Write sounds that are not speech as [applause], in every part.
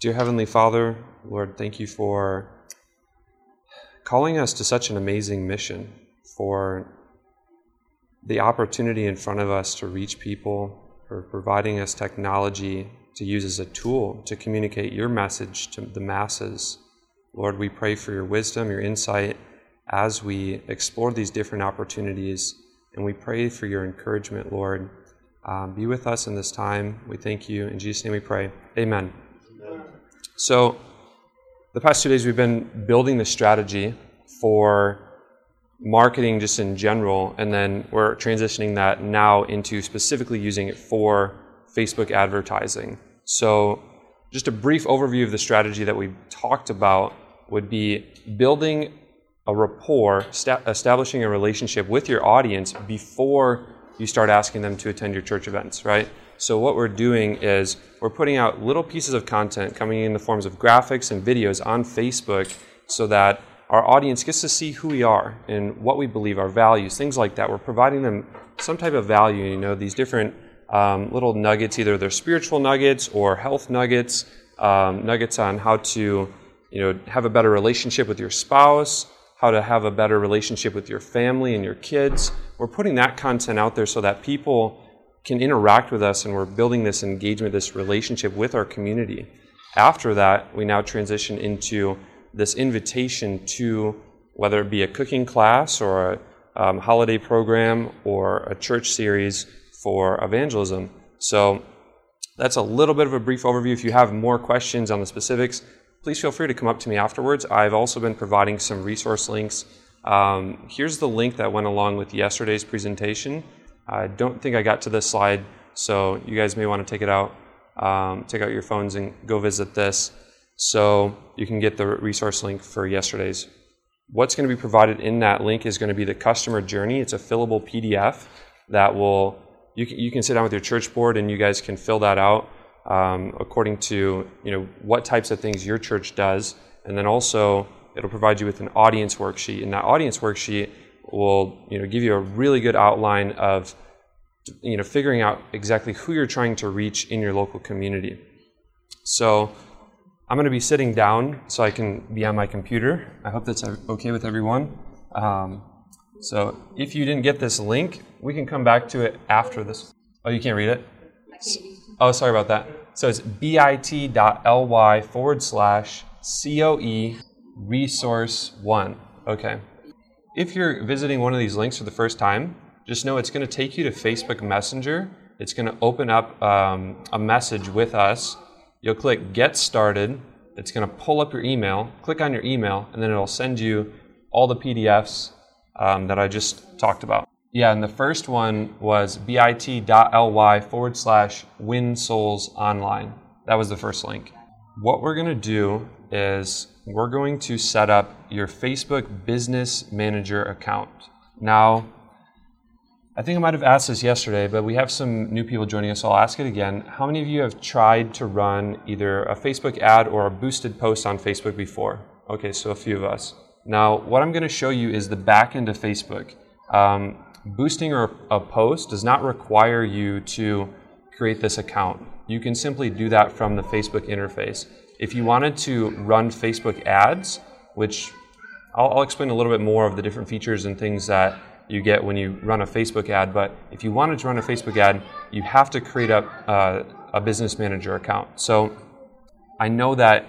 Dear Heavenly Father, Lord, thank you for calling us to such an amazing mission, for the opportunity in front of us to reach people, for providing us technology to use as a tool to communicate your message to the masses. Lord, we pray for your wisdom, your insight as we explore these different opportunities, and we pray for your encouragement, Lord. Um, be with us in this time. We thank you. In Jesus' name we pray. Amen. So, the past two days we've been building the strategy for marketing just in general, and then we're transitioning that now into specifically using it for Facebook advertising. So, just a brief overview of the strategy that we talked about would be building a rapport, sta- establishing a relationship with your audience before you start asking them to attend your church events, right? So, what we're doing is we're putting out little pieces of content coming in the forms of graphics and videos on Facebook so that our audience gets to see who we are and what we believe, our values, things like that. We're providing them some type of value, you know, these different um, little nuggets, either they're spiritual nuggets or health nuggets, um, nuggets on how to, you know, have a better relationship with your spouse, how to have a better relationship with your family and your kids. We're putting that content out there so that people can interact with us and we're building this engagement, this relationship with our community. After that, we now transition into this invitation to whether it be a cooking class or a um, holiday program or a church series for evangelism. So that's a little bit of a brief overview. If you have more questions on the specifics, please feel free to come up to me afterwards. I've also been providing some resource links. Um, here's the link that went along with yesterday's presentation. I don't think I got to this slide, so you guys may want to take it out, um, take out your phones and go visit this. So you can get the resource link for yesterday's. What's going to be provided in that link is going to be the customer journey. It's a fillable PDF that will you can, you can sit down with your church board and you guys can fill that out um, according to you know what types of things your church does, and then also it'll provide you with an audience worksheet, and that audience worksheet will you know give you a really good outline of you know figuring out exactly who you're trying to reach in your local community. So I'm going to be sitting down so I can be on my computer. I hope that's okay with everyone. Um, so if you didn't get this link, we can come back to it after this. Oh, you can't read it? Oh, sorry about that. So it's bit.ly forward slash COE resource one. Okay. If you're visiting one of these links for the first time, just know it's going to take you to Facebook Messenger. It's going to open up um, a message with us. You'll click Get Started. It's going to pull up your email. Click on your email, and then it'll send you all the PDFs um, that I just talked about. Yeah, and the first one was bit.ly forward slash win souls online. That was the first link. What we're going to do is we're going to set up your Facebook Business Manager account. Now, I think I might have asked this yesterday, but we have some new people joining us, so I'll ask it again. How many of you have tried to run either a Facebook ad or a boosted post on Facebook before? Okay, so a few of us. Now, what I'm going to show you is the back end of Facebook. Um, boosting a, a post does not require you to create this account. You can simply do that from the Facebook interface. If you wanted to run Facebook ads, which I'll, I'll, explain a little bit more of the different features and things that you get when you run a Facebook ad, but if you wanted to run a Facebook ad, you have to create a, uh, a business manager account. So I know that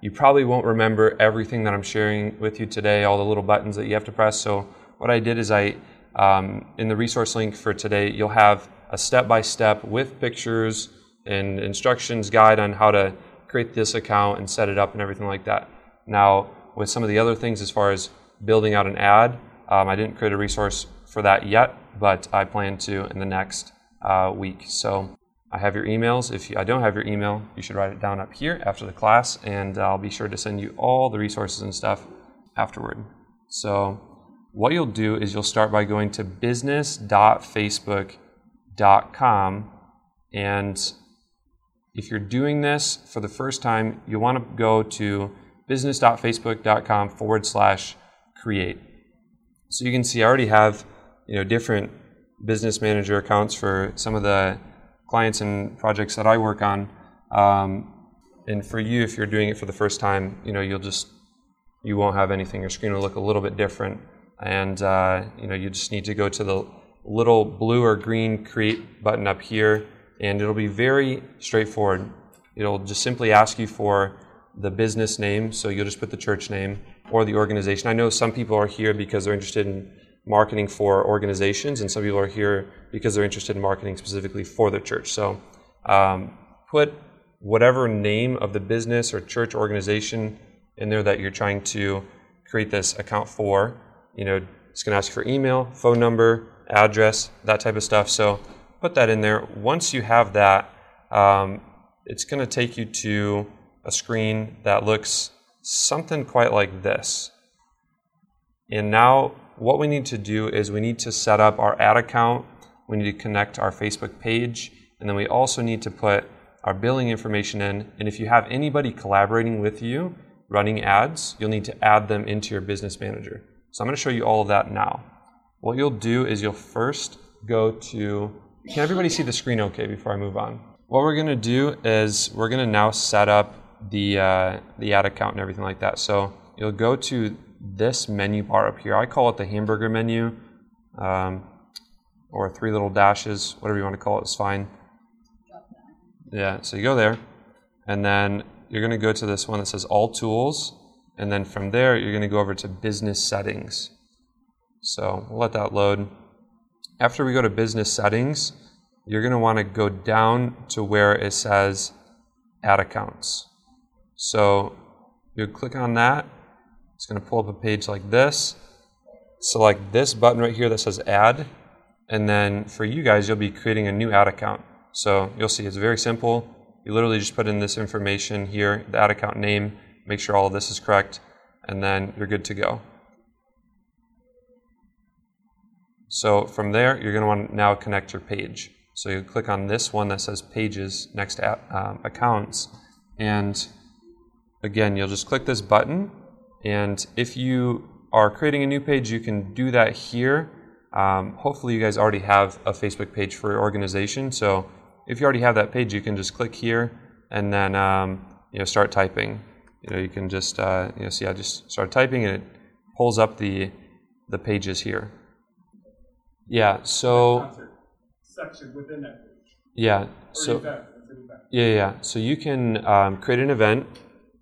you probably won't remember everything that I'm sharing with you today, all the little buttons that you have to press. So what I did is I, um, in the resource link for today, you'll have a step-by-step with pictures and instructions guide on how to create this account and set it up and everything like that. Now, with some of the other things as far as building out an ad, um, I didn't create a resource for that yet, but I plan to in the next uh, week. So I have your emails. If you, I don't have your email, you should write it down up here after the class, and I'll be sure to send you all the resources and stuff afterward. So, what you'll do is you'll start by going to business.facebook.com, and if you're doing this for the first time, you want to go to business.facebook.com forward slash create. So you can see I already have you know different business manager accounts for some of the clients and projects that I work on. Um, and for you, if you're doing it for the first time, you know you'll just you won't have anything. Your screen will look a little bit different, and uh, you know you just need to go to the little blue or green create button up here, and it'll be very straightforward. It'll just simply ask you for the business name, so you'll just put the church name or the organization. I know some people are here because they're interested in marketing for organizations, and some people are here because they're interested in marketing specifically for their church. So um, put whatever name of the business or church organization in there that you're trying to create this account for. You know, it's going to ask you for email, phone number, address, that type of stuff. So put that in there. Once you have that, um, it's going to take you to a screen that looks something quite like this. And now what we need to do is we need to set up our ad account, we need to connect our Facebook page, and then we also need to put our billing information in. And if you have anybody collaborating with you running ads, you'll need to add them into your business manager. So I'm going to show you all of that now. What you'll do is you'll first go to, can everybody see the screen okay before I move on? What we're going to do is we're going to now set up the, uh, the ad account and everything like that. So you'll go to this menu bar up here. I call it the hamburger menu um, or three little dashes, whatever you want to call it is fine. Yeah, so you go there, and then you're going to go to this one that says All Tools, and then from there you're going to go over to Business Settings. So we'll let that load. After we go to Business Settings, you're going to want to go down to where it says Ad Accounts. So you click on that. It's going to pull up a page like this. Select this button right here that says Add, and then for you guys, you'll be creating a new ad account. So you'll see it's very simple. You literally just put in this information here, the ad account name, make sure all of this is correct, and then you're good to go. So from there, you're going to want to now connect your page. So you click on this one that says Pages next to um, Accounts, and again, you'll just click this button. And if you are creating a new page, you can do that here. Um, hopefully, you guys already have a Facebook page for your organization. So if you already have that page, you can just click here and then um, you know start typing. You know, you can just uh, you know see I just start typing and it pulls up the the pages here. Yeah. So. Section within that page. Yeah. So. Yeah, yeah. So you can um, create an event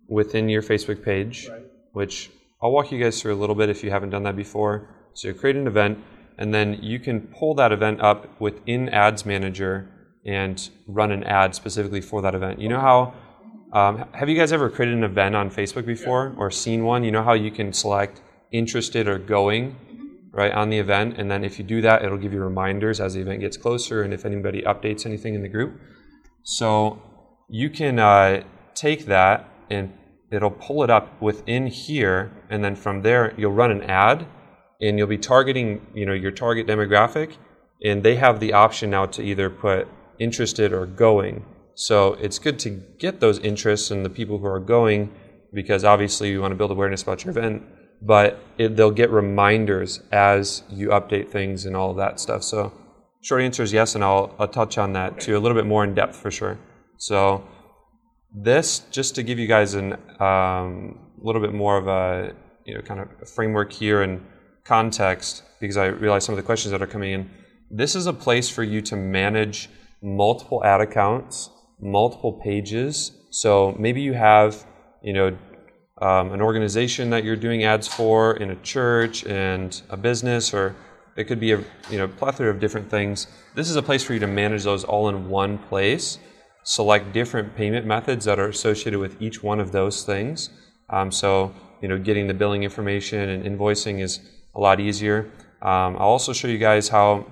within your Facebook page, right. which I'll walk you guys through a little bit if you haven't done that before. So you create an event, and then you can pull that event up within Ads Manager and run an ad specifically for that event. You know how? Um, have you guys ever created an event on Facebook before or seen one? You know how you can select interested or going right on the event, and then if you do that, it'll give you reminders as the event gets closer and if anybody updates anything in the group. So you can uh, take that and it'll pull it up within here, and then from there you'll run an ad, and you'll be targeting you know your target demographic, and they have the option now to either put interested or going. So it's good to get those interests and the people who are going because obviously you want to build awareness about your event, but it, they'll get reminders as you update things and all of that stuff. So short answer is yes, and I'll, I'll touch on that too a little bit more in depth for sure. So this, just to give you guys a um, little bit more of a you know kind of framework here and context, because I realize some of the questions that are coming in. This is a place for you to manage multiple ad accounts, multiple pages. So maybe you have, you know, um, an organization that you're doing ads for in a church and a business, or it could be a you know plethora of different things. This is a place for you to manage those all in one place. Select different payment methods that are associated with each one of those things. Um, so you know, getting the billing information and invoicing is a lot easier. Um, I'll also show you guys how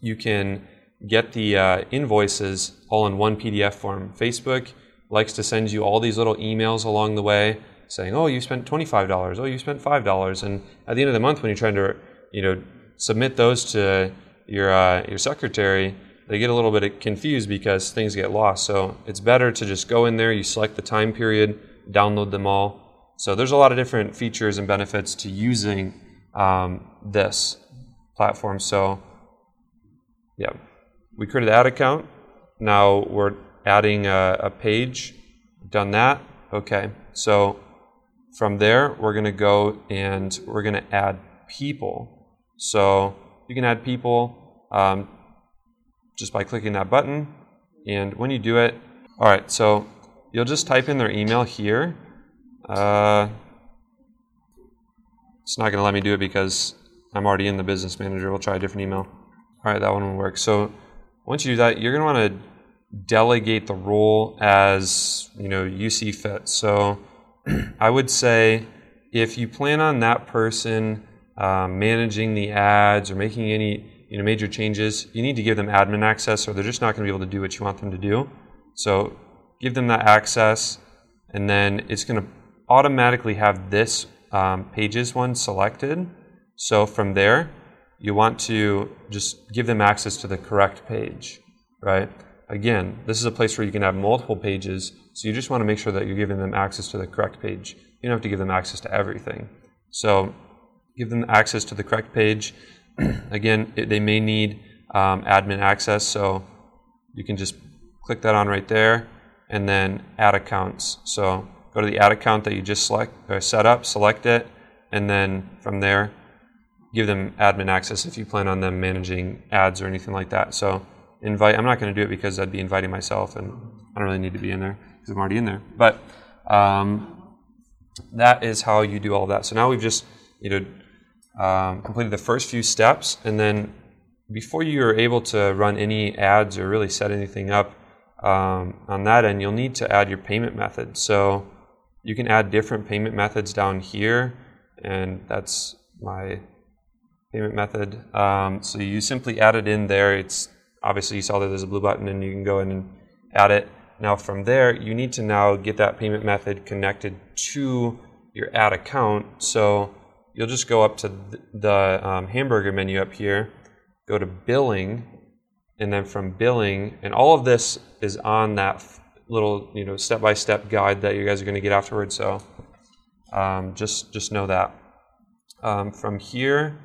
you can get the uh, invoices all in one PDF form. Facebook likes to send you all these little emails along the way saying, "Oh, you spent twenty-five dollars. Oh, you spent five dollars." And at the end of the month, when you're trying to, you know, submit those to your uh, your secretary, they get a little bit confused because things get lost. So it's better to just go in there. You select the time period, download them all. So there's a lot of different features and benefits to using um, this platform. So yeah we created the ad account. Now we're adding a, a page Done that? Okay. So from there, we're going to go and we're going to add people. So you can add people um, just by clicking that button. And when you do it, all right, so you'll just type in their email here. Uh, it's not going to let me do it because I'm already in the business manager. We'll try a different email. All right, that one will work. So once you do that, you're going to want to delegate the role as you know you see fit. So I would say if you plan on that person um, managing the ads or making any you know major changes, you need to give them admin access, or they're just not going to be able to do what you want them to do. So give them that access, and then it's going to automatically have this um, pages one selected. So from there, you want to just give them access to the correct page, right? Again, this is a place where you can have multiple pages, so you just want to make sure that you're giving them access to the correct page. You don't have to give them access to everything. So give them access to the correct page. [clears throat] Again, it, they may need um, admin access, so you can just click that on right there, and then add accounts. So go to the ad account that you just select or set up, select it, and then from there, give them admin access if you plan on them managing ads or anything like that. So invite. I'm not going to do it because I'd be inviting myself, and I don't really need to be in there because I'm already in there. But um, that is how you do all that. So now we've just you know um, completed the first few steps, and then before you are able to run any ads or really set anything up um, on that end, you'll need to add your payment method. So you can add different payment methods down here, and that's my payment method. Um, so you simply add it in there. It's obviously you saw that there's a blue button and you can go in and add it. Now from there, you need to now get that payment method connected to your ad account. So you'll just go up to the um, hamburger menu up here, go to billing, and then from billing, and all of this is on that little you know step-by-step guide that you guys are going to get afterwards. So um, just just know that. Um, from here,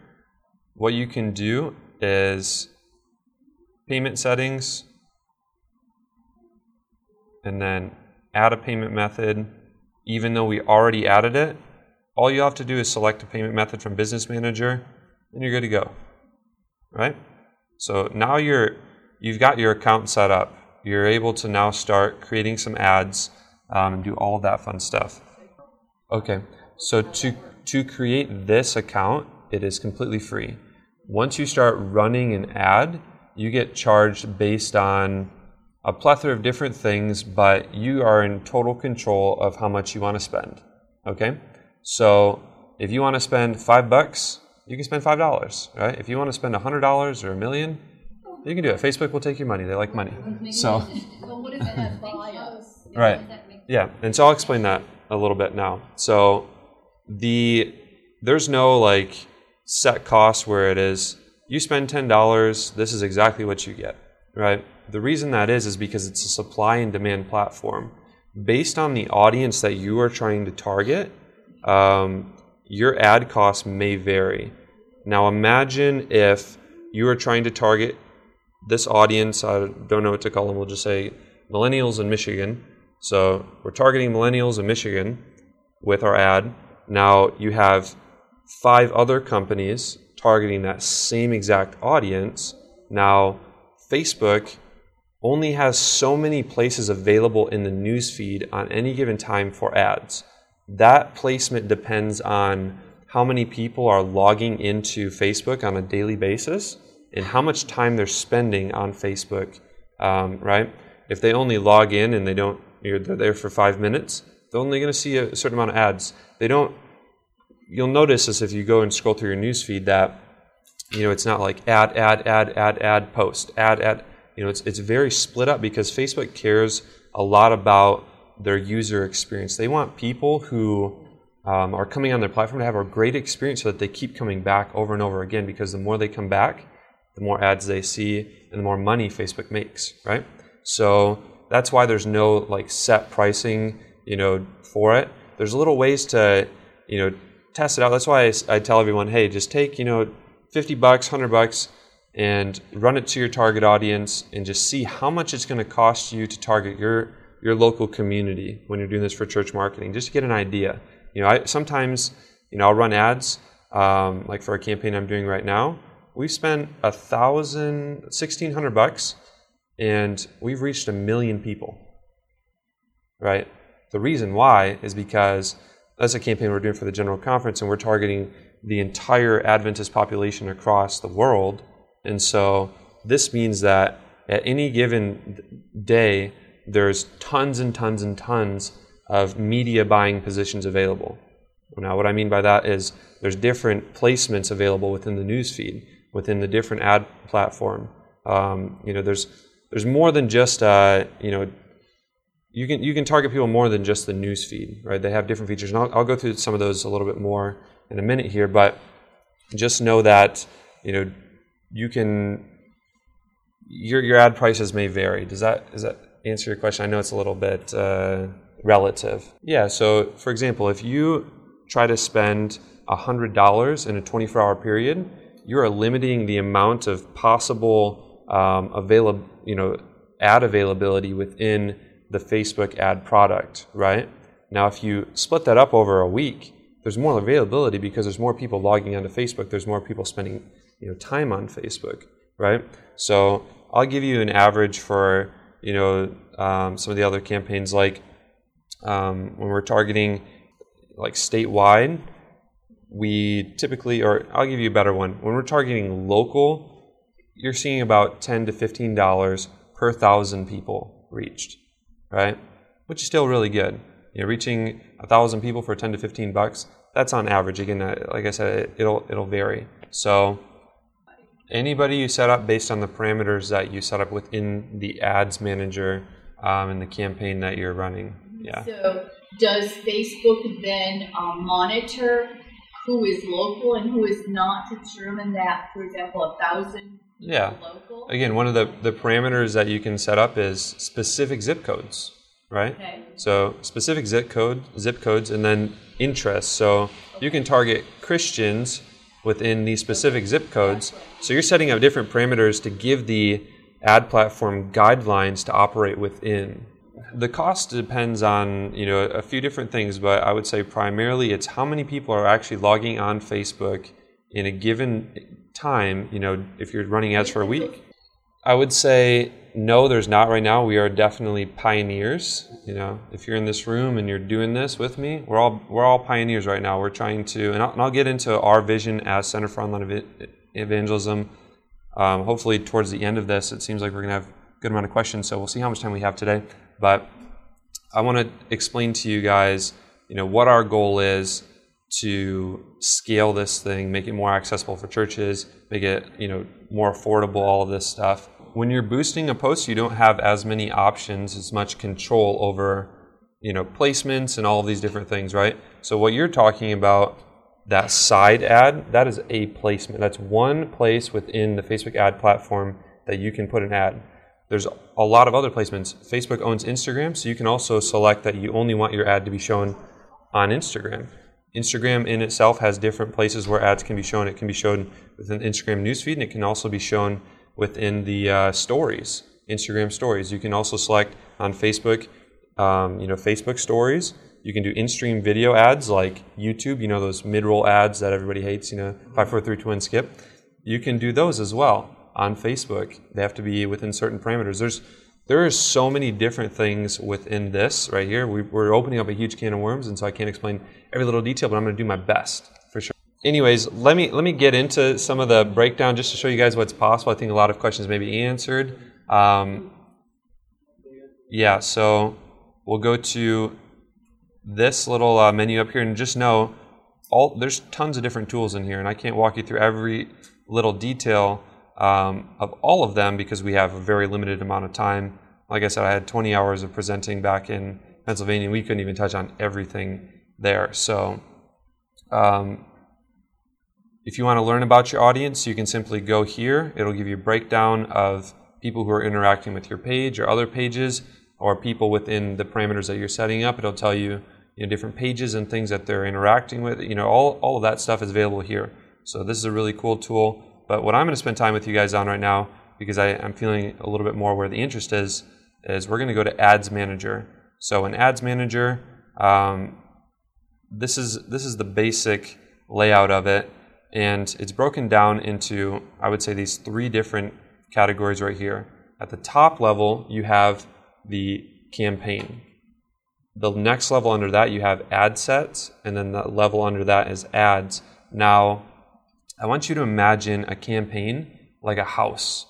what you can do is payment settings, and then add a payment method. Even though we already added it, all you have to do is select a payment method from Business Manager, and you're good to go. Right? So now you're you've got your account set up. You're able to now start creating some ads um, and do all that fun stuff. Okay, so to to create this account, it is completely free. Once you start running an ad, you get charged based on a plethora of different things, but you are in total control of how much you want to spend. Okay? So if you want to spend five bucks, you can spend five dollars, right? If you want to spend a hundred dollars or a million, you can do it. Facebook will take your money. They like money. So [laughs] Right. Yeah. And so I'll explain that a little bit now. So the there's no like set cost where it is you spend $10, this is exactly what you get, right? The reason that is is because it's a supply and demand platform. Based on the audience that you are trying to target, um, your ad costs may vary. Now imagine if you are trying to target this audience, I don't know what to call them, we'll just say millennials in Michigan. So we're targeting millennials in Michigan with our ad. Now you have five other companies targeting that same exact audience. Now, Facebook only has so many places available in the newsfeed on any given time for ads. That placement depends on how many people are logging into Facebook on a daily basis and how much time they're spending on Facebook, um, right? If they only log in and they don't, they're there for five minutes, they're only going to see a certain amount of ads. They don't you'll notice this if you go and scroll through your newsfeed that you know it's not like add ad ad ad ad post ad ad you know it's it's very split up because Facebook cares a lot about their user experience. They want people who um, are coming on their platform to have a great experience so that they keep coming back over and over again because the more they come back, the more ads they see and the more money Facebook makes, right? So that's why there's no like set pricing, you know, for it. There's little ways to, you know, test it out. That's why I, I tell everyone, hey, just take you know, fifty bucks, hundred bucks, and run it to your target audience, and just see how much it's going to cost you to target your your local community when you're doing this for church marketing, just to get an idea. You know, I sometimes you know I'll run ads um, like for a campaign I'm doing right now. We've spent a thousand, sixteen hundred bucks, and we've reached a million people. Right. The reason why is because that's a campaign we're doing for the general conference, and we're targeting the entire Adventist population across the world. And so this means that at any given day, there's tons and tons and tons of media buying positions available. Now, what I mean by that is there's different placements available within the newsfeed, within the different ad platform. Um, you know, there's there's more than just uh, you know you can you can target people more than just the newsfeed, right? They have different features, and I'll, I'll go through some of those a little bit more in a minute here. But just know that you know you can your your ad prices may vary. Does that does that answer your question? I know it's a little bit uh, relative. Yeah. So, for example, if you try to spend hundred dollars in a 24-hour period, you are limiting the amount of possible um, available, you know, ad availability within the Facebook ad product, right? Now, if you split that up over a week, there's more availability because there's more people logging onto Facebook. There's more people spending, you know, time on Facebook, right? So I'll give you an average for, you know, um, some of the other campaigns like um, when we're targeting like statewide, we typically, or I'll give you a better one. When we're targeting local, you're seeing about 10 to $15 per thousand people reached right? Which is still really good. You know, reaching a thousand people for 10 to 15 bucks, that's on average. Again, uh, like I said, it'll it'll vary. So anybody you set up based on the parameters that you set up within the ads manager um, and the campaign that you're running. Yeah. So does Facebook then um, monitor who is local and who is not to determine that, for example, a thousand yeah. Again, one of the, the parameters that you can set up is specific zip codes, right? Okay. So specific zip code, zip codes, and then interests. So okay. you can target Christians within these specific zip codes. So you're setting up different parameters to give the ad platform guidelines to operate within. The cost depends on you know a few different things, but I would say primarily it's how many people are actually logging on Facebook in a given time, you know, if you're running ads for a week? I would say no, there's not right now. We are definitely pioneers. You know, if you're in this room and you're doing this with me, we're all we're all pioneers right now. We're trying to, and I'll, and I'll get into our vision as Center for Online Evangelism. Um, hopefully, towards the end of this, it seems like we're going to have a good amount of questions. So we'll see how much time we have today. But I want to explain to you guys, you know, what our goal is to scale this thing, make it more accessible for churches, make it you know more affordable, all of this stuff. When you're boosting a post, you don't have as many options, as much control over you know placements and all of these different things, right? So what you're talking about, that side ad, that is a placement. That's one place within the Facebook ad platform that you can put an ad. There's a lot of other placements. Facebook owns Instagram, so you can also select that you only want your ad to be shown on Instagram. Instagram in itself has different places where ads can be shown. It can be shown within Instagram newsfeed, and it can also be shown within the uh, stories, Instagram stories. You can also select on Facebook, um, you know, Facebook stories. You can do in-stream video ads like YouTube. You know those mid-roll ads that everybody hates. You know, five, four, three, two, one, skip. You can do those as well on Facebook. They have to be within certain parameters. There's there are so many different things within this right here. We, are opening up a huge can of worms, and so I can't explain every little detail, but I'm going to do my best for sure. Anyways, let me let me get into some of the breakdown just to show you guys what's possible. I think a lot of questions may be answered. Um, yeah, so we'll go to this little uh, menu up here, and just know all there's tons of different tools in here, and I can't walk you through every little detail um, of all of them because we have a very limited amount of time. Like I said, I had 20 hours of presenting back in Pennsylvania. We couldn't even touch on everything there. So, um, if you want to learn about your audience, you can simply go here. It'll give you a breakdown of people who are interacting with your page or other pages, or people within the parameters that you're setting up. It'll tell you, you know, different pages and things that they're interacting with. You know, all, all of that stuff is available here. So this is a really cool tool. But what I'm going to spend time with you guys on right now, because I, am feeling a little bit more where the interest is, is we're going to go to Ads Manager. So in Ads Manager, um, this is this is the basic layout of it, and it's broken down into I would say these three different categories right here. At the top level, you have the campaign. The next level under that, you have ad sets, and then the level under that is ads. Now, I want you to imagine a campaign like a house,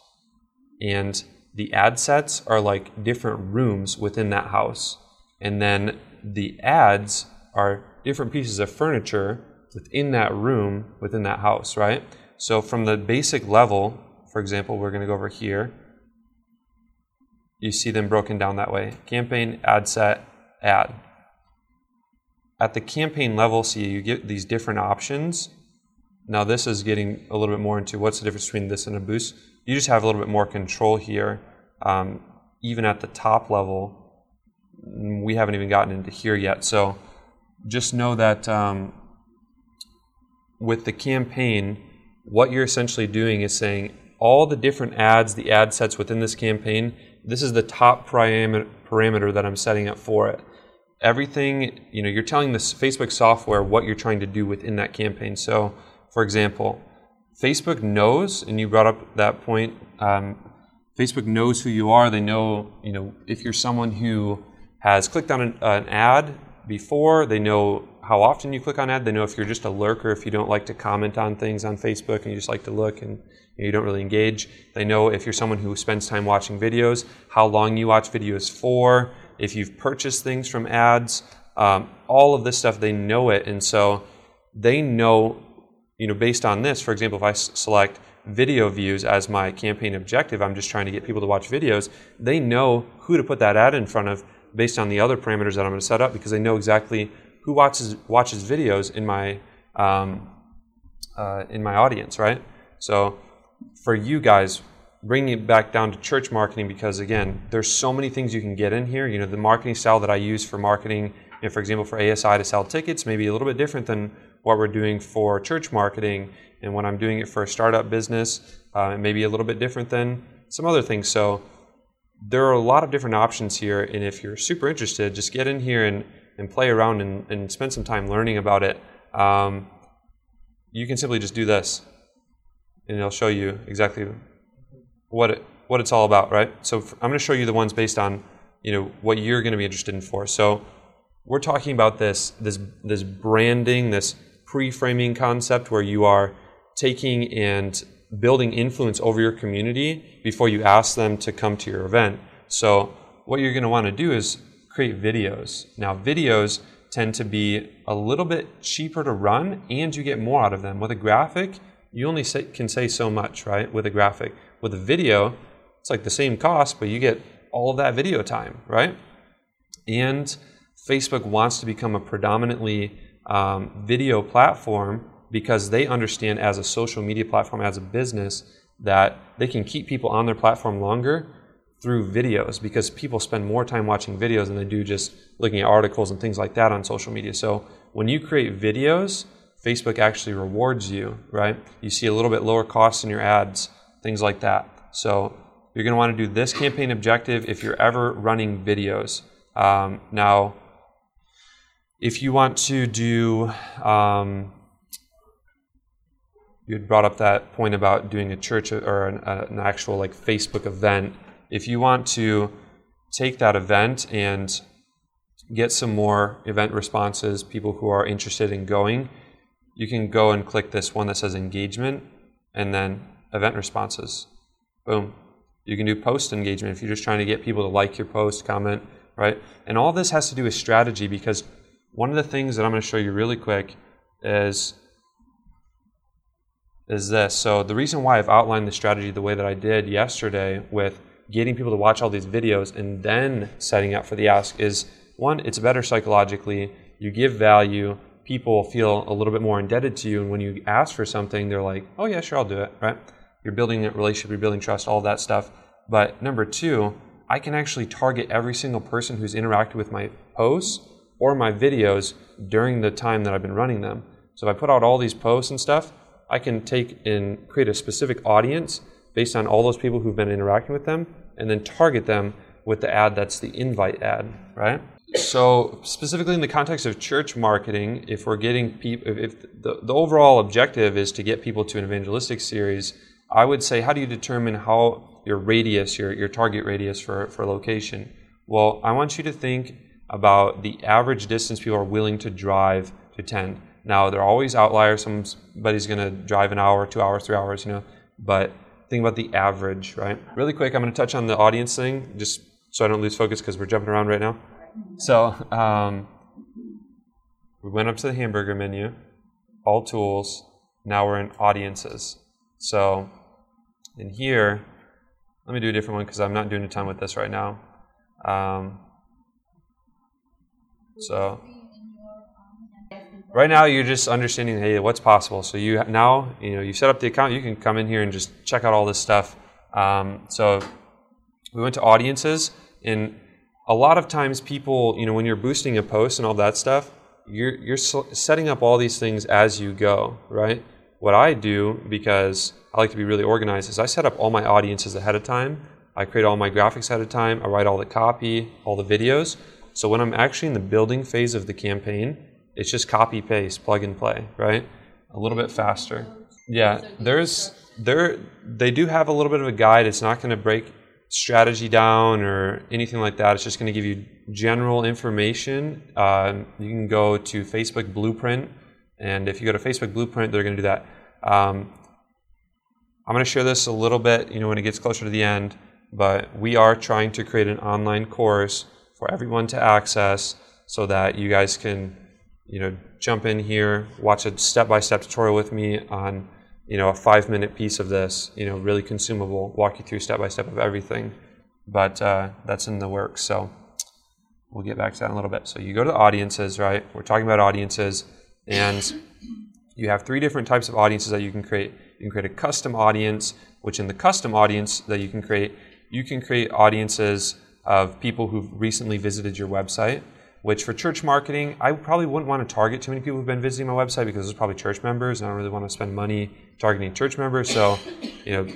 and the ad sets are like different rooms within that house. And then the ads are different pieces of furniture within that room, within that house, right? So from the basic level, for example, we're going to go over here. You see them broken down that way campaign, ad set, ad. At the campaign level, see, you get these different options. Now, this is getting a little bit more into what's the difference between this and a boost. You just have a little bit more control here. Um, even at the top level, we haven't even gotten into here yet. So just know that um, with the campaign, what you're essentially doing is saying all the different ads, the ad sets within this campaign, this is the top parameter that I'm setting up for it. Everything, you know, you're telling this Facebook software what you're trying to do within that campaign. So, for example, Facebook knows, and you brought up that point. Um, Facebook knows who you are. They know, you know, if you're someone who has clicked on an, an ad before. They know how often you click on ad. They know if you're just a lurker, if you don't like to comment on things on Facebook and you just like to look and you don't really engage. They know if you're someone who spends time watching videos, how long you watch videos for, if you've purchased things from ads, um, all of this stuff, they know it. And so they know, you know, based on this, for example, if I s- select video views as my campaign objective, I'm just trying to get people to watch videos, they know who to put that ad in front of based on the other parameters that I'm going to set up because they know exactly who watches watches videos in my um, uh, in my audience, right? So for you guys, bringing it back down to church marketing because again, there's so many things you can get in here. You know, the marketing style that I use for marketing, you know, for example, for ASI to sell tickets, maybe a little bit different than what we're doing for church marketing, and when I'm doing it for a startup business, uh, it may be a little bit different than some other things. So there are a lot of different options here, and if you're super interested, just get in here and, and play around and, and spend some time learning about it. Um, you can simply just do this, and it'll show you exactly what it, what it's all about, right? So I'm going to show you the ones based on you know what you're going to be interested in for. So we're talking about this this this branding, this pre-framing concept where you are taking and building influence over your community before you ask them to come to your event. So, what you're going to want to do is create videos. Now, videos tend to be a little bit cheaper to run and you get more out of them. With a graphic, you only say, can say so much, right? With a graphic. With a video, it's like the same cost, but you get all of that video time, right? And Facebook wants to become a predominantly um, video platform because they understand as a social media platform, as a business, that they can keep people on their platform longer through videos because people spend more time watching videos than they do just looking at articles and things like that on social media. So when you create videos, Facebook actually rewards you, right? You see a little bit lower costs in your ads, things like that. So you're going to want to do this campaign objective if you're ever running videos. Um, now, if you want to do um, you had brought up that point about doing a church or an, an, actual like Facebook event. If you want to take that event and get some more event responses, people who are interested in going, you can go and click this one that says engagement and then event responses. Boom. You can do post engagement if you're just trying to get people to like your post, comment, right? And all this has to do with strategy because one of the things that I'm going to show you really quick is is this. So the reason why I've outlined the strategy the way that I did yesterday with getting people to watch all these videos and then setting up for the ask is one, it's better psychologically. You give value. People feel a little bit more indebted to you, and when you ask for something, they're like, "Oh yeah, sure, I'll do it." Right? You're building that relationship, you're building trust, all that stuff. But number two, I can actually target every single person who's interacted with my posts or my videos during the time that I've been running them. So if I put out all these posts and stuff, I can take and create a specific audience based on all those people who've been interacting with them and then target them with the ad that's the invite ad, right? so specifically in the context of church marketing, if we're getting people, if, the, the overall objective is to get people to an evangelistic series, I would say, how do you determine how your radius, your, your target radius for, for location? Well, I want you to think about the average distance people are willing to drive to attend. Now, there are always outliers. Somebody's going to drive an hour, two hours, three hours, you know, but think about the average, right? Really quick, I'm going to touch on the audience thing just so I don't lose focus because we're jumping around right now. So um, we went up to the hamburger menu, all tools. Now we're in audiences. So in here, let me do a different one because I'm not doing a ton with this right now. Um, so right now you're just understanding hey what's possible? So you now you know you set up the account you can come in here and just check out all this stuff. Um, so we went to audiences and a lot of times people you know when you're boosting a post and all that stuff you're you're setting up all these things as you go right? What i do because i like to be really organized is i set up all my audiences ahead of time. I create all my graphics ahead of time. I write all the copy all the videos so when i'm actually in the building phase of the campaign it's just copy paste plug and play right a little bit faster yeah there's there they do have a little bit of a guide it's not going to break strategy down or anything like that. It's just going to give you general information. Um, you can go to Facebook Blueprint, and if you go to Facebook Blueprint, they're going to do that. Um, I'm going to share this a little bit, you know, when it gets closer to the end. But we are trying to create an online course for everyone to access, so that you guys can, you know, jump in here, watch a step-by-step tutorial with me on you know, a five minute piece of this, you know, really consumable, walk you through step by step of everything. But uh, that's in the works. So we'll get back to that in a little bit. So you go to the audiences, right? We're talking about audiences, and you have three different types of audiences that you can create. You can create a custom audience, which in the custom audience that you can create, you can create audiences of people who've recently visited your website which for church marketing, I probably wouldn't want to target too many people who've been visiting my website because are probably church members, and I don't really want to spend money targeting church members. So, you know,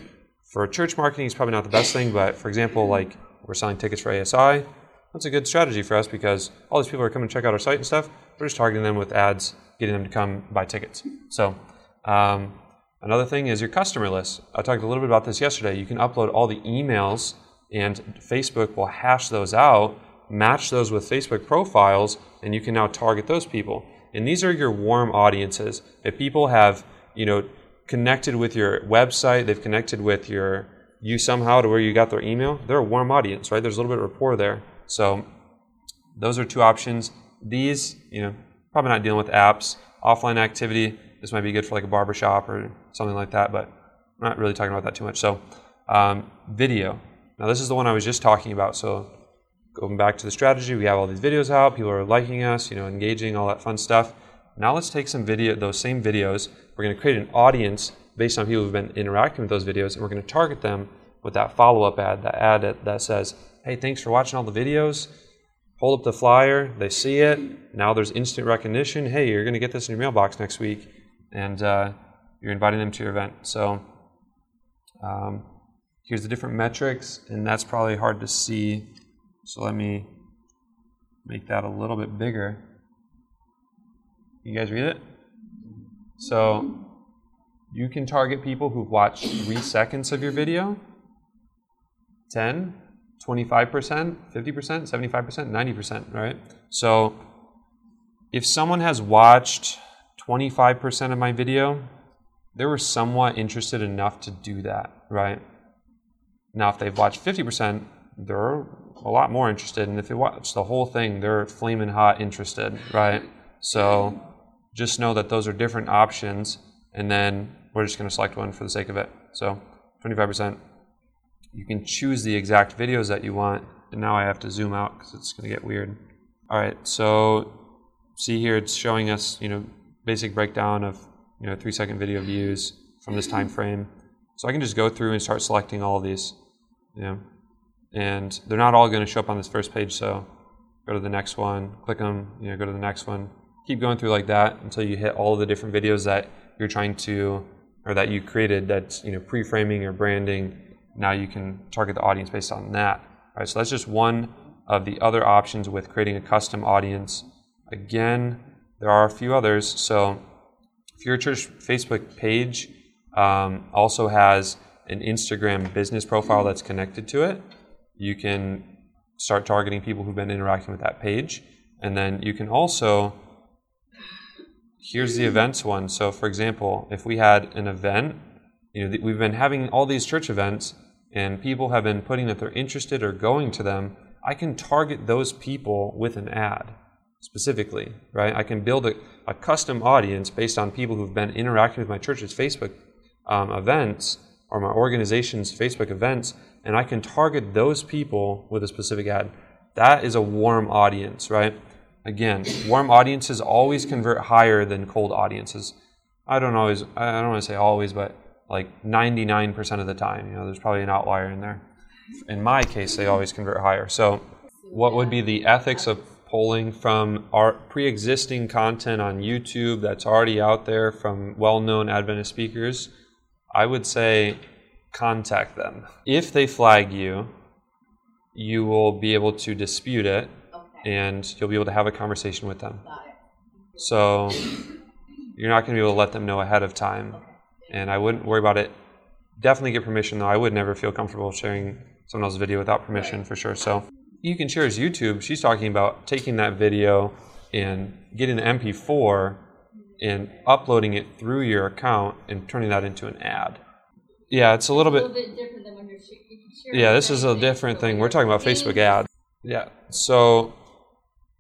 for church marketing, it's probably not the best thing. But for example, like we're selling tickets for ASI, that's a good strategy for us because all these people are coming to check out our site and stuff. We're just targeting them with ads, getting them to come buy tickets. So, um, another thing is your customer list. I talked a little bit about this yesterday. You can upload all the emails, and Facebook will hash those out match those with Facebook profiles, and you can now target those people. And these are your warm audiences. If people have, you know, connected with your website, they've connected with your you somehow to where you got their email, they're a warm audience, right? There's a little bit of rapport there. So those are two options. These, you know, probably not dealing with apps. Offline activity, this might be good for like a barbershop or something like that, but I'm not really talking about that too much. So um, video. Now this is the one I was just talking about. So going back to the strategy, we have all these videos out, people are liking us, you know, engaging, all that fun stuff. Now let's take some video, those same videos, we're going to create an audience based on people who've been interacting with those videos, and we're going to target them with that follow-up ad, that ad that, that says, hey, thanks for watching all the videos. Hold up the flyer, they see it. Now there's instant recognition. Hey, you're going to get this in your mailbox next week, and uh, you're inviting them to your event. So um, here's the different metrics, and that's probably hard to see so let me make that a little bit bigger. You guys read it? So you can target people who've watched three seconds of your video 10, 25%, 50%, 75%, 90%, right? So if someone has watched 25% of my video, they were somewhat interested enough to do that, right? Now, if they've watched 50%, they're a lot more interested. And if they watch the whole thing, they're flaming hot interested, right? So just know that those are different options. And then we're just going to select one for the sake of it. So 25%. You can choose the exact videos that you want. And now I have to zoom out because it's going to get weird. All right, so see here it's showing us, you know, basic breakdown of, you know, three second video views from this time frame. So I can just go through and start selecting all of these. Know, and they're not all going to show up on this first page. So go to the next one, click them, you know, go to the next one. Keep going through like that until you hit all of the different videos that you're trying to, or that you created that's you know pre-framing or branding. Now you can target the audience based on that. All right, so that's just one of the other options with creating a custom audience. Again, there are a few others. So, if your church Facebook page um, also has an Instagram business profile that's connected to it, you can start targeting people who've been interacting with that page. And then you can also, here's the events one. So, for example, if we had an event, you know, we've been having all these church events and people have been putting that they're interested or going to them, I can target those people with an ad specifically, right? I can build a, a custom audience based on people who've been interacting with my church's Facebook um, events or my organization's Facebook events, and I can target those people with a specific ad. That is a warm audience, right? Again, warm audiences always convert higher than cold audiences. I don't always, I don't want to say always, but like 99% of the time. You know, there's probably an outlier in there. In my case, they always convert higher. So, what would be the ethics of pulling from our pre-existing content on YouTube that's already out there from well-known Adventist speakers? I would say contact them. If they flag you, you will be able to dispute it Okay, and you'll be able to have a conversation with them. So you're not going to be able to let them know ahead of time. And I wouldn't worry about it. Definitely get permission, though. I would never feel comfortable sharing someone else's video without permission for sure. So you can share his YouTube. She's talking about taking that video and getting an MP4 and uploading it through your account and turning that into an ad. Yeah, it's a little A bit. little bit different than when you're sh- you can share Yeah, this is a different thing. We're talking about Facebook ads. Yeah. So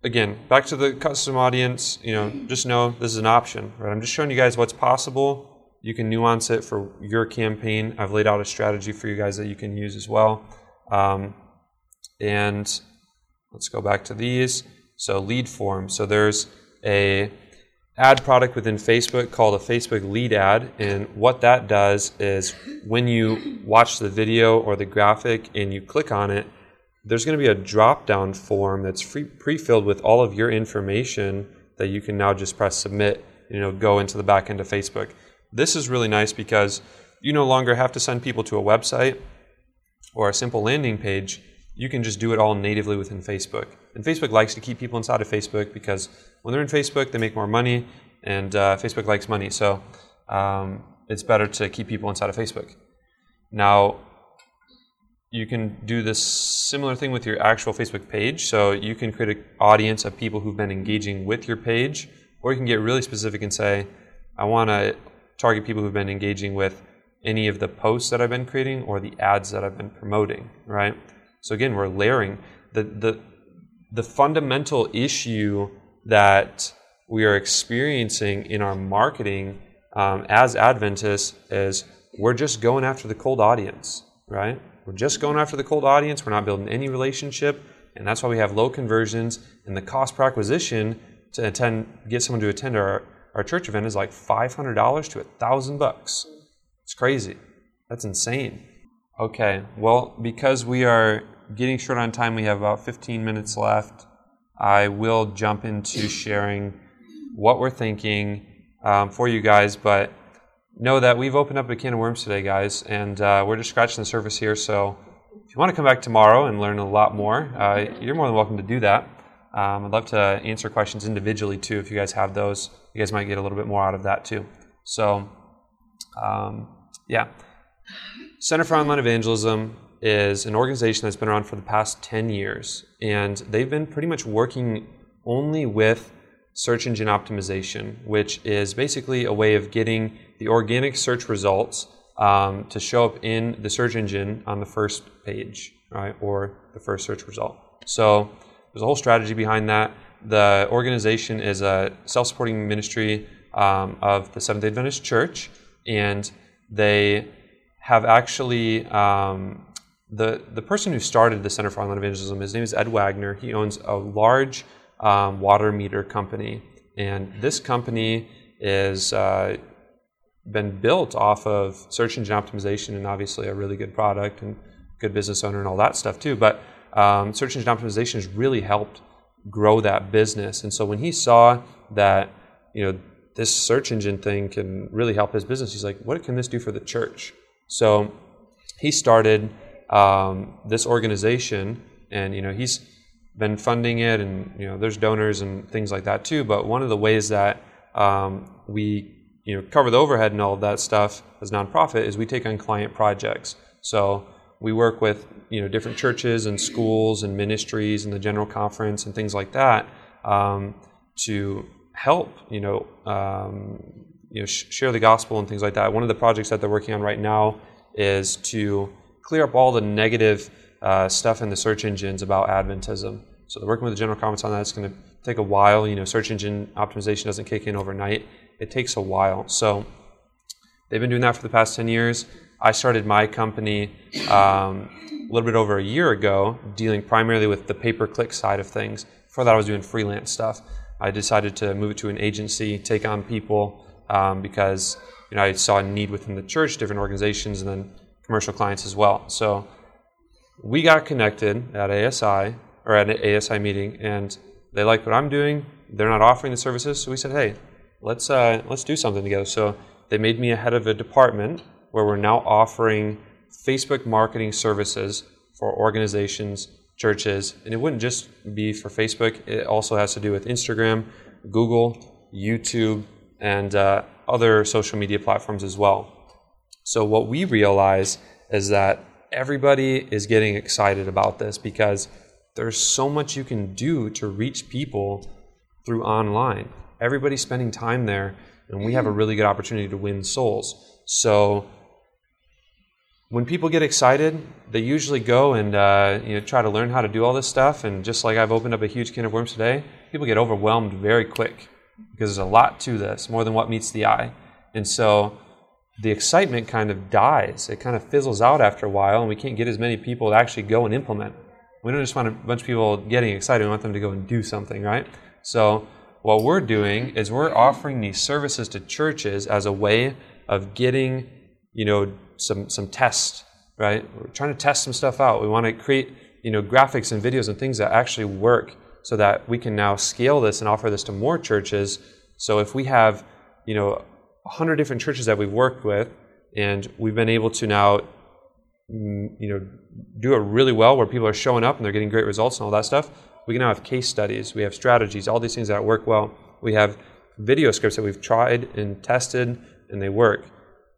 again, back to the custom audience, you know, [clears throat] just know this is an option, right? I'm just showing you guys what's possible. You can nuance it for your campaign. I've laid out a strategy for you guys that you can use as well. Um, and let's go back to these. So lead form. So there's a ad product within Facebook called a Facebook lead ad. And what that does is when you watch the video or the graphic and you click on it, there's going to be a drop down form that's pre-filled with all of your information that you can now just press submit you know go into the back end of facebook this is really nice because you no longer have to send people to a website or a simple landing page you can just do it all natively within facebook and facebook likes to keep people inside of facebook because when they're in facebook they make more money and uh, facebook likes money so um, it's better to keep people inside of facebook now you can do this similar thing with your actual Facebook page. So you can create an audience of people who've been engaging with your page, or you can get really specific and say, I want to target people who've been engaging with any of the posts that I've been creating or the ads that I've been promoting, right? So again, we're layering the the the fundamental issue that we are experiencing in our marketing um, as Adventists is we're just going after the cold audience, right? We're just going after the cold audience. We're not building any relationship, and that's why we have low conversions. And the cost per acquisition to attend, get someone to attend our, our church event is like five hundred dollars to a thousand bucks. It's crazy. That's insane. Okay, well, because we are getting short on time, we have about 15 minutes left. I will jump into sharing what we're thinking um, for you guys, but know that we've opened up a can of worms today, guys, and uh, we're just scratching the surface here. So if you want to come back tomorrow and learn a lot more, uh, you're more than welcome to do that. Um, I'd love to answer questions individually too if you guys have those. You guys might get a little bit more out of that too. So, um, yeah. Center for Online Evangelism is an organization that's been around for the past 10 years, and they've been pretty much working only with search engine optimization, which is basically a way of getting the organic search results um, to show up in the search engine on the first page, right, or the first search result. So there's a whole strategy behind that. The organization is a self-supporting ministry um, of the Seventh Day Adventist Church, and they have actually um, the the person who started the Center for Online Evangelism. His name is Ed Wagner. He owns a large um, water meter company, and this company is uh, been built off of search engine optimization, and obviously a really good product and good business owner and all that stuff too. But um, search engine optimization has really helped grow that business, and so when he saw that you know this search engine thing can really help his business, he's like, what can this do for the church? So he started um, this organization, and you know he's been funding it, and you know, there's donors and things like that too. But one of the ways that um, we you know cover the overhead and all of that stuff as nonprofit is we take on client projects. So we work with you know different churches and schools and ministries and the general conference and things like that um, to help you know um, you know sh- share the gospel and things like that. One of the projects that they're working on right now is to clear up all the negative uh, stuff in the search engines about Adventism. So they're working with the general conference on that. It's going to take a while. You know, search engine optimization doesn't kick in overnight. It takes a while. So they've been doing that for the past 10 years. I started my company um, a little bit over a year ago, dealing primarily with the pay per click side of things. Before that, I was doing freelance stuff. I decided to move it to an agency, take on people um, because you know I saw a need within the church, different organizations, and then commercial clients as well. So we got connected at ASI or at an ASI meeting, and they like what I'm doing. They're not offering the services, so we said, "Hey, let's uh, let's do something together." So they made me a head of a department where we're now offering Facebook marketing services for organizations, churches, and it wouldn't just be for Facebook. It also has to do with Instagram, Google, YouTube, and uh, other social media platforms as well. So what we realize is that everybody is getting excited about this because there's so much you can do to reach people through online. Everybody's spending time there, and we have a really good opportunity to win souls. So when people get excited, they usually go and uh, you know try to learn how to do all this stuff. And just like I've opened up a huge can of worms today, people get overwhelmed very quick because there's a lot to this, more than what meets the eye. And so the excitement kind of dies. It kind of fizzles out after a while, and we can't get as many people to actually go and implement. We don't just want a bunch of people getting excited. We want them to go and do something, right? So what we're doing is we're offering these services to churches as a way of getting, you know, some some tests, right? We're trying to test some stuff out. We want to create, you know, graphics and videos and things that actually work so that we can now scale this and offer this to more churches. So if we have, you know, 100 different churches that we've worked with and we've been able to now mm, you know do it really well where people are showing up and they're getting great results and all that stuff we can now have case studies. We have strategies all these things that work well. We have video scripts that we've tried and tested and they work.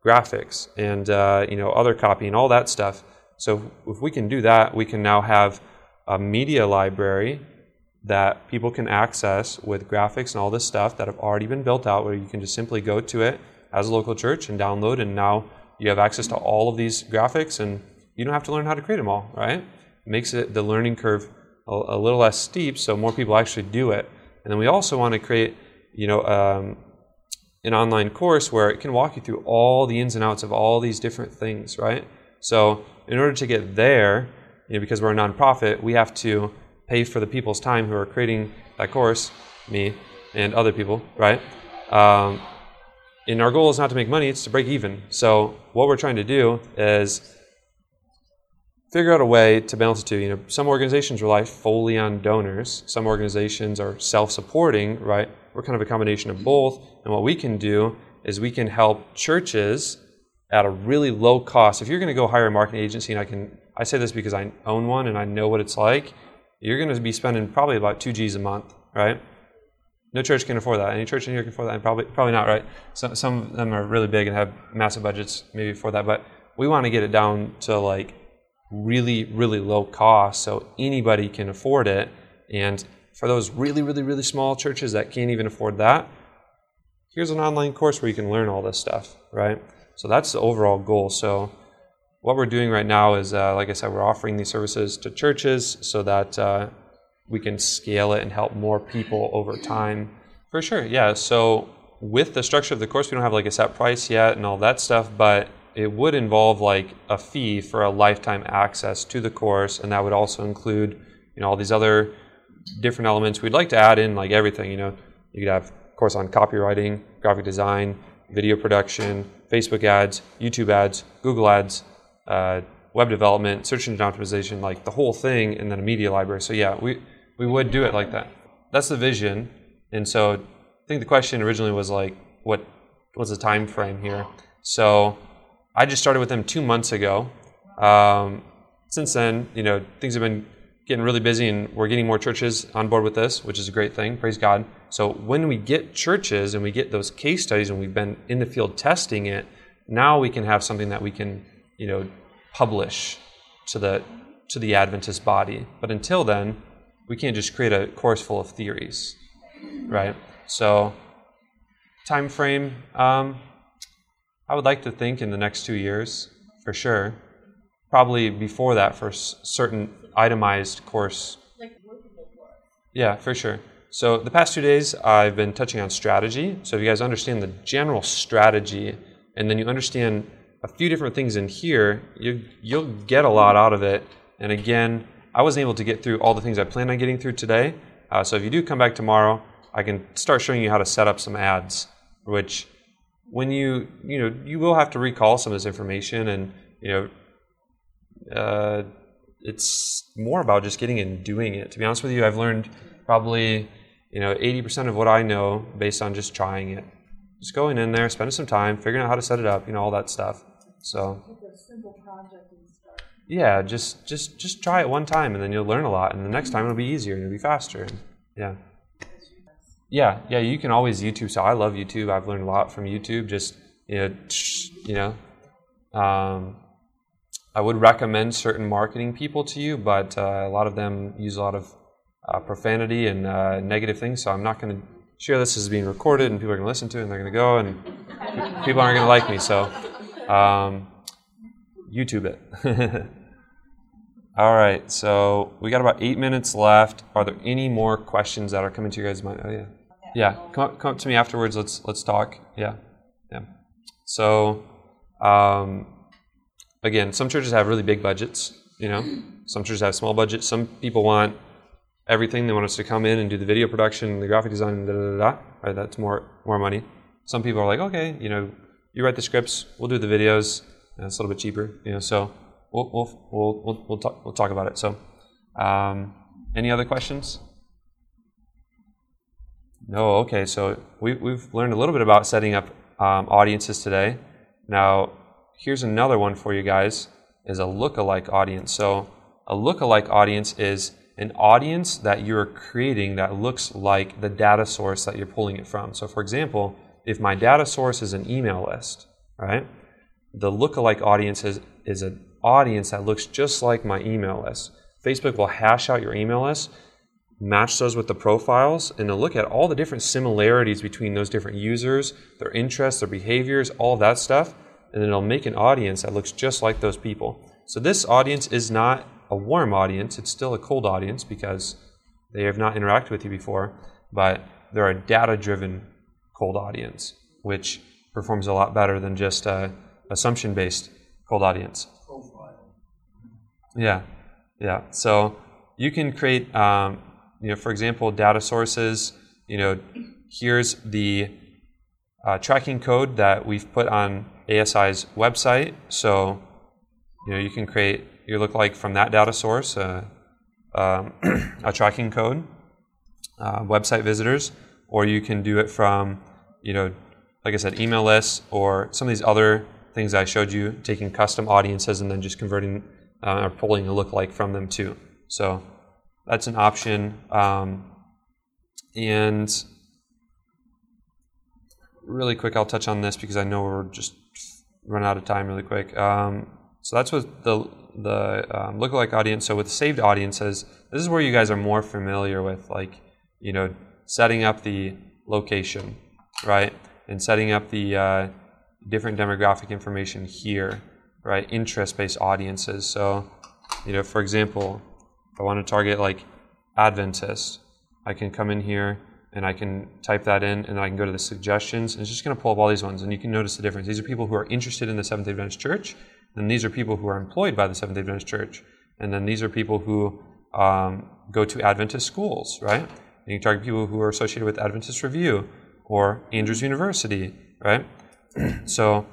Graphics and uh, you know other copy and all that stuff. So if we can do that we can now have a media library that people can access with graphics and all this stuff that have already been built out where you can just simply go to it as a local church and download and now you have access to all of these graphics and you don't have to learn how to create them all right? It makes it the learning curve a, a little less steep so more people actually do it. And then we also want to create you know um, an online course where it can walk you through all the ins and outs of all these different things right? So in order to get there you know because we're a nonprofit we have to pay for the people's time who are creating that course, me and other people, right? Um, and our goal is not to make money, it's to break even. So what we're trying to do is figure out a way to balance the two. You know, some organizations rely fully on donors. Some organizations are self-supporting, right? We're kind of a combination of both. And what we can do is we can help churches at a really low cost. If you're going to go hire a marketing agency, and I can, I say this because I own one and I know what it's like you're going to be spending probably about two G's a month, right? No church can afford that. Any church in here can afford that? Probably, probably not, right? Some, some of them are really big and have massive budgets, maybe for that. But we want to get it down to like really, really low cost, so anybody can afford it. And for those really, really, really small churches that can't even afford that, here's an online course where you can learn all this stuff, right? So that's the overall goal. So what we're doing right now is, uh, like I said, we're offering these services to churches so that uh, we can scale it and help more people over time. For sure, yeah. So with the structure of the course, we don't have like a set price yet and all that stuff, but it would involve like a fee for a lifetime access to the course, and that would also include, you know, all these other different elements. We'd like to add in like everything. You know, you could have a course on copywriting, graphic design, video production, Facebook ads, YouTube ads, Google ads, uh, web development, search engine optimization, like the whole thing, and then a media library. So yeah, we we would do it like that. That's the vision. And so I think the question originally was like, what was the time frame here? So I just started with them two months ago. Um, since then, you know, things have been getting really busy and we're getting more churches on board with this, which is a great thing. Praise God. So when we get churches and we get those case studies and we've been in the field testing it, now we can have something that we can, you know, publish to the to the Adventist body. But until then, we can't just create a course full of theories, right? So, time frame. Um, I would like to think in the next two years, for sure. Probably before that for s- certain itemized course. Like. Yeah, for sure. So the past two days, I've been touching on strategy. So if you guys understand the general strategy, and then you understand a few different things in here, you you'll get a lot out of it. And again, I wasn't able to get through all the things I planned on getting through today. Uh, so if you do come back tomorrow, I can start showing you how to set up some ads, which when you you know you will have to recall some of this information and you know uh, it's more about just getting and doing it to be honest with you i've learned probably you know 80% of what i know based on just trying it just going in there spending some time figuring out how to set it up you know all that stuff so It's a simple project and start. yeah just just just try it one time and then you'll learn a lot and the next time it'll be easier and it'll be faster. And yeah. Yeah yeah you can always youtube. So i love youtube. I've learned a lot from youtube. Just you know you know um, i would recommend certain marketing people to you but uh, a lot of them use a lot of uh, profanity and uh, negative things. So i'm not going to share this as being recorded and people are going to listen to it and they're going to go and [laughs] people aren't going to like me. So um, youtube it [laughs] All right, so we got about eight minutes left. Are there any more questions that are coming to you guys' mind? Oh yeah, yeah. Come up, come up to me afterwards. Let's let's talk. Yeah, yeah. So, um, again, some churches have really big budgets. You know, some churches have small budgets. Some people want everything. They want us to come in and do the video production, the graphic design, da da da. da. Right, that's more more money. Some people are like, okay, you know, you write the scripts, we'll do the videos. and it's a little bit cheaper. You know, so we'll we'll we'll we'll, we'll talk we'll talk about it. So, um, any other questions? No. Okay. So we we've learned a little bit about setting up um, audiences today. Now, here's another one for you guys: is a lookalike audience. So a lookalike audience is an audience that you're creating that looks like the data source that you're pulling it from. So, for example, if my data source is an email list, right? The lookalike audience is, is an audience that looks just like my email list. Facebook will hash out your email list, match those with the profiles, and they'll look at all the different similarities between those different users, their interests, their behaviors, all that stuff, and then it'll make an audience that looks just like those people. So this audience is not a warm audience, it's still a cold audience because they have not interacted with you before, but they're a data driven cold audience, which performs a lot better than just a assumption based cold audience. Yeah, yeah. So you can create, um, you know, for example, data sources. You know, here's the uh, tracking code that we've put on ASI's website. So you know, you can create your lookalike from that data source, uh, um, [clears throat] a tracking code, uh, website visitors, or you can do it from, you know, like I said, email lists or some of these other things I showed you, taking custom audiences and then just converting uh, or pulling a lookalike from them too. So that's an option. Um, and really quick, I'll touch on this because I know we're just run out of time really quick. Um, so that's with the the um, lookalike audience. So with saved audiences, this is where you guys are more familiar with, like you know, setting up the location, right, and setting up the uh, different demographic information here, right, interest-based audiences. So you know, for example, if I want to target like Adventist, I can come in here and I can type that in, and I can go to the suggestions, and it's just going to pull up all these ones, and you can notice the difference. These are people who are interested in the Seventh Day Adventist Church, and these are people who are employed by the Seventh Day Adventist Church, and then these are people who um, go to Adventist schools, right? And you can target people who are associated with Adventist Review or Andrews University, right? [clears throat] so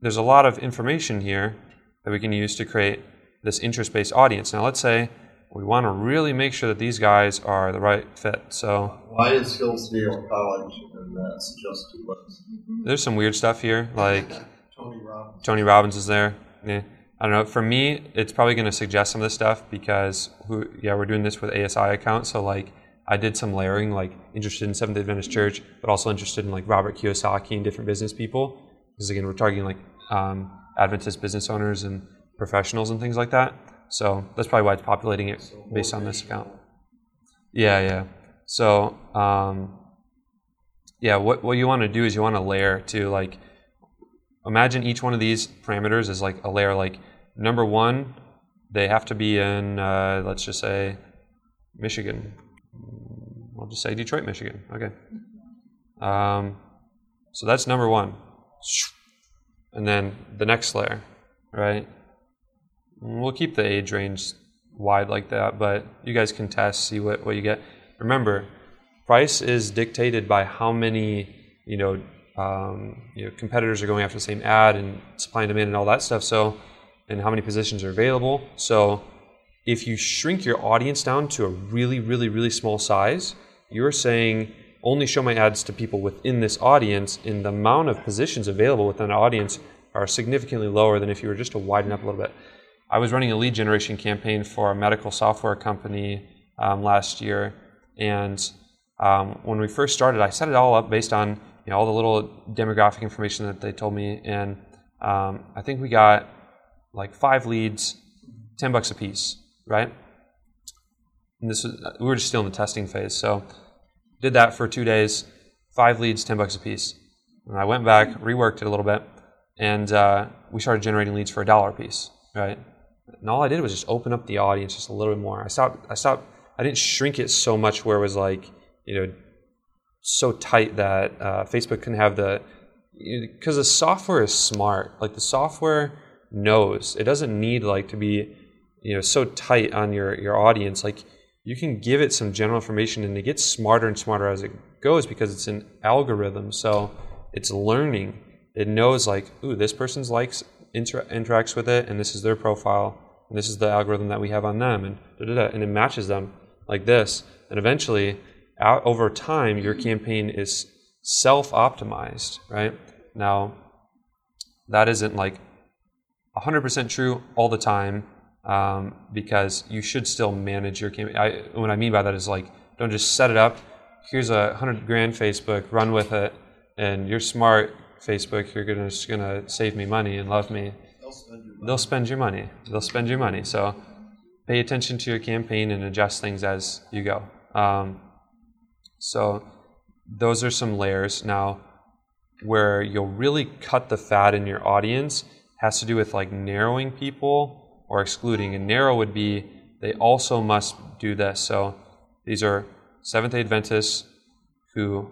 there's a lot of information here that we can use to create this interest-based audience. Now, let's say we want to really make sure that these guys are the right fit. So Why is Hillsdale College in that uh, suggested list? there's some weird stuff here, like [laughs] Tony Robbins. Tony Robbins is there. Yeah. I don't know. For me, it's probably going to suggest some of this stuff because who, yeah, we're doing this with ASI accounts, So like, I did some layering, like interested in Seventh Adventist Church, but also interested in like Robert Kiyosaki and different business people. Because again, we're targeting like um, Adventist business owners and professionals and things like that. So that's probably why it's populating it based on this account. Yeah, yeah. So um, yeah, what what you want to do is you want to layer to like imagine each one of these parameters is like a layer. Like number one, they have to be in uh, let's just say Michigan. I'll just say Detroit, Michigan. Okay. Um, so that's number one. And then the next layer, right? We'll keep the age range wide like that, but you guys can test, see what, what you get. Remember, price is dictated by how many, you know, um, you know, competitors are going after the same ad and supply and demand and all that stuff. So, and how many positions are available. So, if you shrink your audience down to a really, really, really small size, you're saying only show my ads to people within this audience, and the amount of positions available within an audience are significantly lower than if you were just to widen up a little bit. I was running a lead generation campaign for a medical software company um, last year, and um, when we first started, I set it all up based on you know, all the little demographic information that they told me, and um, I think we got like five leads, ten bucks a piece, right? And this we were just still in the testing phase, so did that for two days, five leads, ten bucks a piece. And I went back, reworked it a little bit, and uh, we started generating leads for a dollar a piece, right? And all I did was just open up the audience just a little bit more. I stopped. I stopped. I didn't shrink it so much where it was like you know so tight that uh, Facebook can have the because the software is smart. Like the software knows it doesn't need like to be you know so tight on your your audience. Like you can give it some general information and it gets smarter and smarter as it goes because it's an algorithm. So it's learning. It knows like, ooh, this person's likes inter- interacts with it, and this is their profile, and this is the algorithm that we have on them, and da da da, and it matches them like this. And eventually, out, over time, your campaign is self-optimized, right? Now, that isn't like 100% true all the time um, because you should still manage your campaign. I, what I mean by that is like, don't just set it up. Here's a hundred grand Facebook, run with it, and you're smart Facebook. You're gonna just gonna save me money and love me. They'll spend your money. They'll spend your money. So pay attention to your campaign and adjust things as you go. Um, so those are some layers. Now, where you'll really cut the fat in your audience has to do with like narrowing people or excluding. And narrow would be they also must do this. So these are Seventh day Adventists who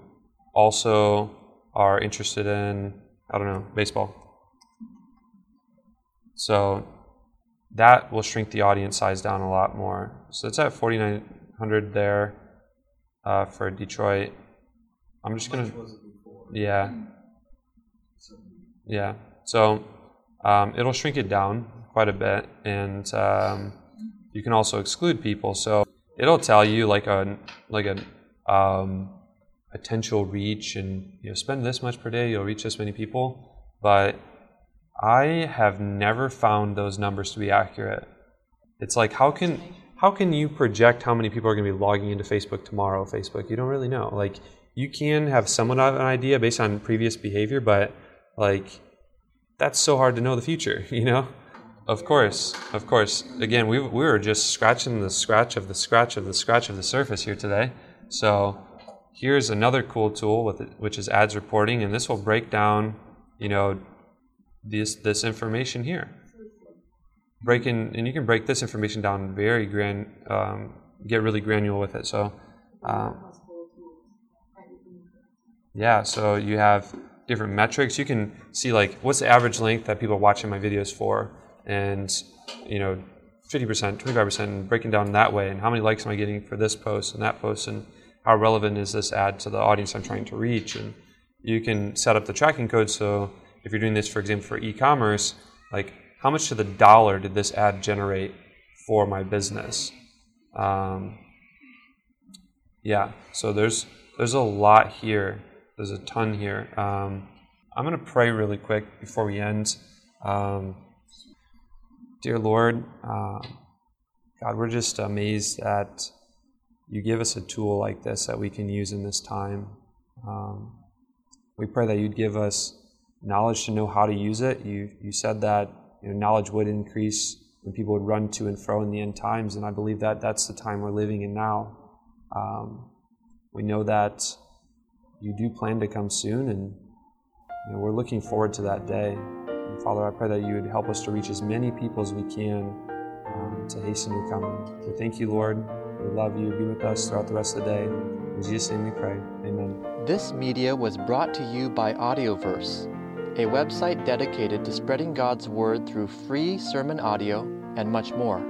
also are interested in, I don't know, baseball. So that will shrink the audience size down a lot more. So it's at 4,900 there uh, for Detroit. I'm just going to. Yeah. Yeah. So um, it'll shrink it down quite a bit. And um, you can also exclude people. So it'll tell you like a, like a, um, potential reach and you know spend this much per day you'll reach this many people but i have never found those numbers to be accurate it's like how can how can you project how many people are going to be logging into facebook tomorrow facebook you don't really know like you can have somewhat of an idea based on previous behavior but like that's so hard to know the future [laughs] you know of course of course again we, we were just scratching the scratch of the scratch of the scratch of the surface here today so here's another cool tool with it, which is ads reporting, and this will break down, you know, this this information here. Breaking, and you can break this information down very grand, um, get really granular with it. So, um, yeah, so you have different metrics. You can see like what's the average length that people are watching my videos for, and you know, 50%, 25%, breaking down that way, and how many likes am I getting for this post and that post, and how relevant is this ad to the audience I'm trying to reach? And you can set up the tracking code so if you're doing this, for example, for e-commerce, like how much to the dollar did this ad generate for my business? Um, yeah, so there's there's a lot here. There's a ton here. Um, I'm gonna pray really quick before we end. Um, Dear Lord, uh, God, we're just amazed that you give us a tool like this that we can use in this time. Um, we pray that you'd give us knowledge to know how to use it. You, you said that you know, knowledge would increase when people would run to and fro in the end times, and I believe that that's the time we're living in now. Um, we know that you do plan to come soon, and you know, we're looking forward to that day. Father, I pray that you would help us to reach as many people as we can um, to hasten your coming. We thank you, Lord. We love you. Be with us throughout the rest of the day. In Jesus' name we pray. Amen. This media was brought to you by Audioverse, a website dedicated to spreading God's Word through free sermon audio and much more.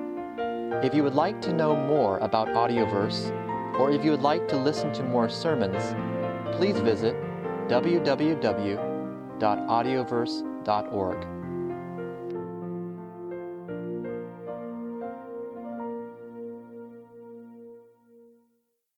If you would like to know more about Audioverse, or if you would like to listen to more sermons, please visit www.audioverse.org.